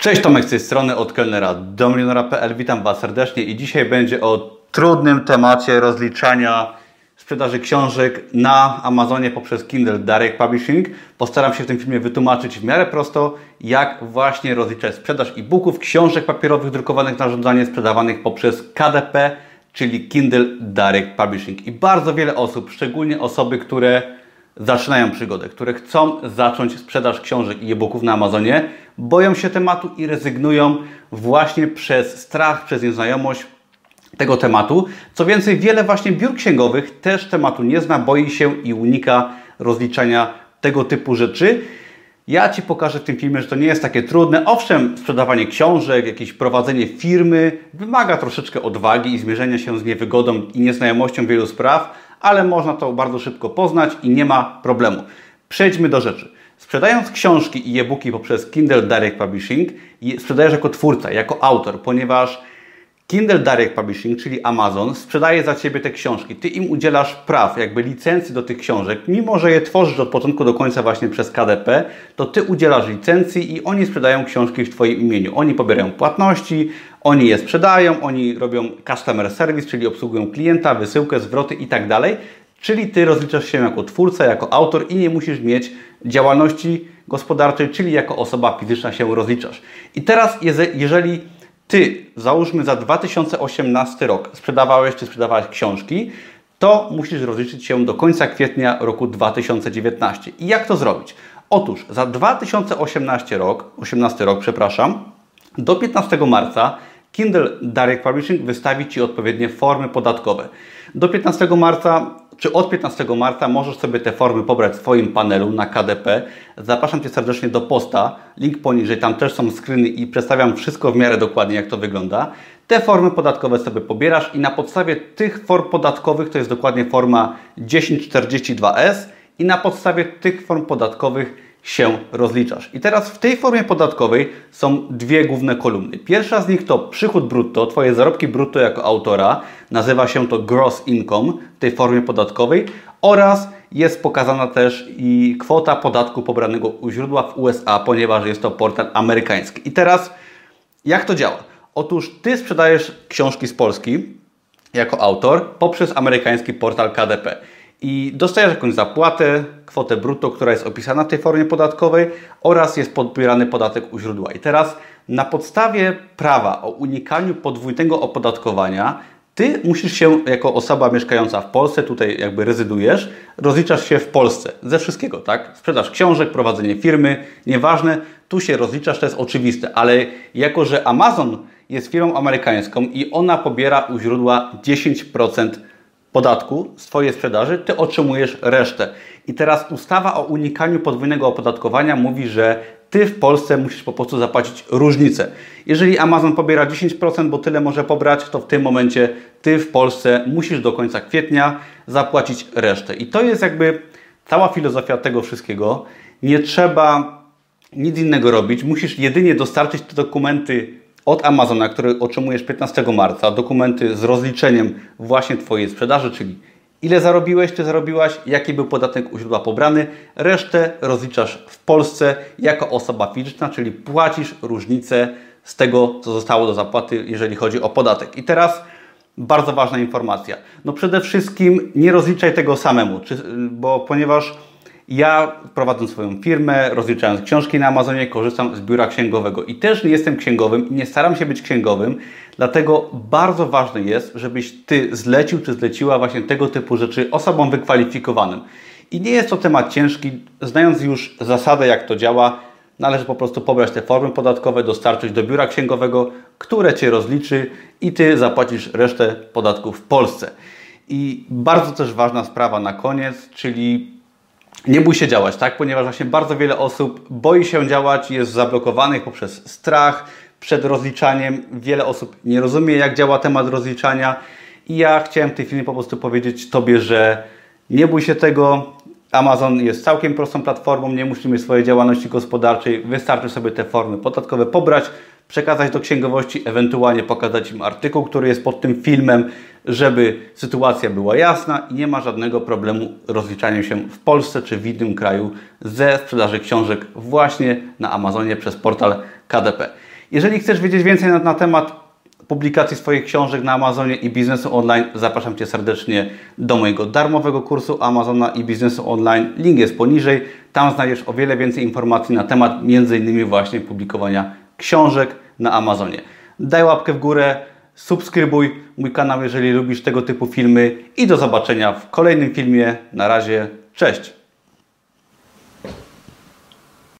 Cześć Tomek z tej strony od kelnera do. Witam Was serdecznie i dzisiaj będzie o trudnym temacie rozliczania sprzedaży książek na Amazonie poprzez Kindle Direct Publishing. Postaram się w tym filmie wytłumaczyć w miarę prosto, jak właśnie rozliczać sprzedaż e-booków, książek papierowych drukowanych na żądanie, sprzedawanych poprzez KDP, czyli Kindle Direct Publishing. I bardzo wiele osób, szczególnie osoby, które zaczynają przygodę, które chcą zacząć sprzedaż książek i e-booków na Amazonie, boją się tematu i rezygnują właśnie przez strach, przez nieznajomość tego tematu. Co więcej, wiele właśnie biur księgowych też tematu nie zna, boi się i unika rozliczania tego typu rzeczy. Ja Ci pokażę w tym filmie, że to nie jest takie trudne. Owszem, sprzedawanie książek, jakieś prowadzenie firmy wymaga troszeczkę odwagi i zmierzenia się z niewygodą i nieznajomością wielu spraw, ale można to bardzo szybko poznać i nie ma problemu. Przejdźmy do rzeczy. Sprzedając książki i e-booki poprzez Kindle Direct Publishing, sprzedajesz jako twórca, jako autor, ponieważ Kindle Direct Publishing, czyli Amazon, sprzedaje za Ciebie te książki. Ty im udzielasz praw, jakby licencji do tych książek, mimo że je tworzysz od początku do końca właśnie przez KDP, to Ty udzielasz licencji i oni sprzedają książki w Twoim imieniu. Oni pobierają płatności, oni je sprzedają, oni robią customer service, czyli obsługują klienta, wysyłkę, zwroty i tak. Czyli Ty rozliczasz się jako twórca, jako autor i nie musisz mieć działalności gospodarczej, czyli jako osoba fizyczna się rozliczasz. I teraz, jeżeli Ty, załóżmy za 2018 rok, sprzedawałeś czy sprzedawałeś książki, to musisz rozliczyć się do końca kwietnia roku 2019. I jak to zrobić? Otóż za 2018 rok, 18 rok, przepraszam, do 15 marca Kindle Direct Publishing wystawi Ci odpowiednie formy podatkowe. Do 15 marca, czy od 15 marca możesz sobie te formy pobrać w swoim panelu na KDP. Zapraszam Cię serdecznie do posta, link poniżej, tam też są screeny i przedstawiam wszystko w miarę dokładnie, jak to wygląda. Te formy podatkowe sobie pobierasz i na podstawie tych form podatkowych, to jest dokładnie forma 1042S i na podstawie tych form podatkowych się rozliczasz. I teraz w tej formie podatkowej są dwie główne kolumny. Pierwsza z nich to przychód brutto, Twoje zarobki brutto jako autora, nazywa się to gross income w tej formie podatkowej oraz jest pokazana też i kwota podatku pobranego u źródła w USA, ponieważ jest to portal amerykański. I teraz jak to działa? Otóż Ty sprzedajesz książki z Polski jako autor poprzez amerykański portal KDP i dostajesz jakąś zapłatę, kwotę brutto, która jest opisana w tej formie podatkowej oraz jest podbierany podatek u źródła. I teraz na podstawie prawa o unikaniu podwójnego opodatkowania ty musisz się jako osoba mieszkająca w Polsce, tutaj jakby rezydujesz, rozliczasz się w Polsce ze wszystkiego, tak? Sprzedaż książek, prowadzenie firmy, nieważne, tu się rozliczasz, to jest oczywiste, ale jako, że Amazon jest firmą amerykańską i ona pobiera u źródła 10% podatku z Twojej sprzedaży, Ty otrzymujesz resztę. I teraz ustawa o unikaniu podwójnego opodatkowania mówi, że Ty w Polsce musisz po prostu zapłacić różnicę. Jeżeli Amazon pobiera 10%, bo tyle może pobrać, to w tym momencie Ty w Polsce musisz do końca kwietnia zapłacić resztę. I to jest jakby cała filozofia tego wszystkiego. Nie trzeba nic innego robić. Musisz jedynie dostarczyć te dokumenty od Amazona, który otrzymujesz 15 marca, dokumenty z rozliczeniem właśnie Twojej sprzedaży, czyli ile zarobiłeś, czy zarobiłaś, jaki był podatek u źródła pobrany, resztę rozliczasz w Polsce jako osoba fizyczna, czyli płacisz różnicę z tego, co zostało do zapłaty, jeżeli chodzi o podatek. I teraz bardzo ważna informacja. No przede wszystkim nie rozliczaj tego samemu, bo ponieważ ja prowadząc swoją firmę, rozliczając książki na Amazonie, korzystam z biura księgowego i też nie jestem księgowym i nie staram się być księgowym, dlatego bardzo ważne jest, żebyś Ty zlecił czy zleciła właśnie tego typu rzeczy osobom wykwalifikowanym. I nie jest to temat ciężki, znając już zasadę, jak to działa, należy po prostu pobrać te formy podatkowe, dostarczyć do biura księgowego, które Cię rozliczy i Ty zapłacisz resztę podatków w Polsce. I bardzo też ważna sprawa na koniec, czyli nie bój się działać, tak? Ponieważ właśnie bardzo wiele osób boi się działać, jest zablokowanych poprzez strach przed rozliczaniem. Wiele osób nie rozumie, jak działa temat rozliczania. I ja chciałem w tej filmie po prostu powiedzieć Tobie, że nie bój się tego. Amazon jest całkiem prostą platformą, nie musimy swojej działalności gospodarczej, wystarczy sobie te formy podatkowe pobrać, przekazać do księgowości, ewentualnie pokazać im artykuł, który jest pod tym filmem, żeby sytuacja była jasna i nie ma żadnego problemu rozliczania się w Polsce czy w innym kraju ze sprzedaży książek właśnie na Amazonie przez portal KDP. Jeżeli chcesz wiedzieć więcej na, na temat publikacji swoich książek na Amazonie i biznesu online, zapraszam Cię serdecznie do mojego darmowego kursu Amazona i biznesu online. Link jest poniżej. Tam znajdziesz o wiele więcej informacji na temat m.in. właśnie publikowania książek na Amazonie. Daj łapkę w górę, subskrybuj mój kanał, jeżeli lubisz tego typu filmy i do zobaczenia w kolejnym filmie. Na razie, cześć!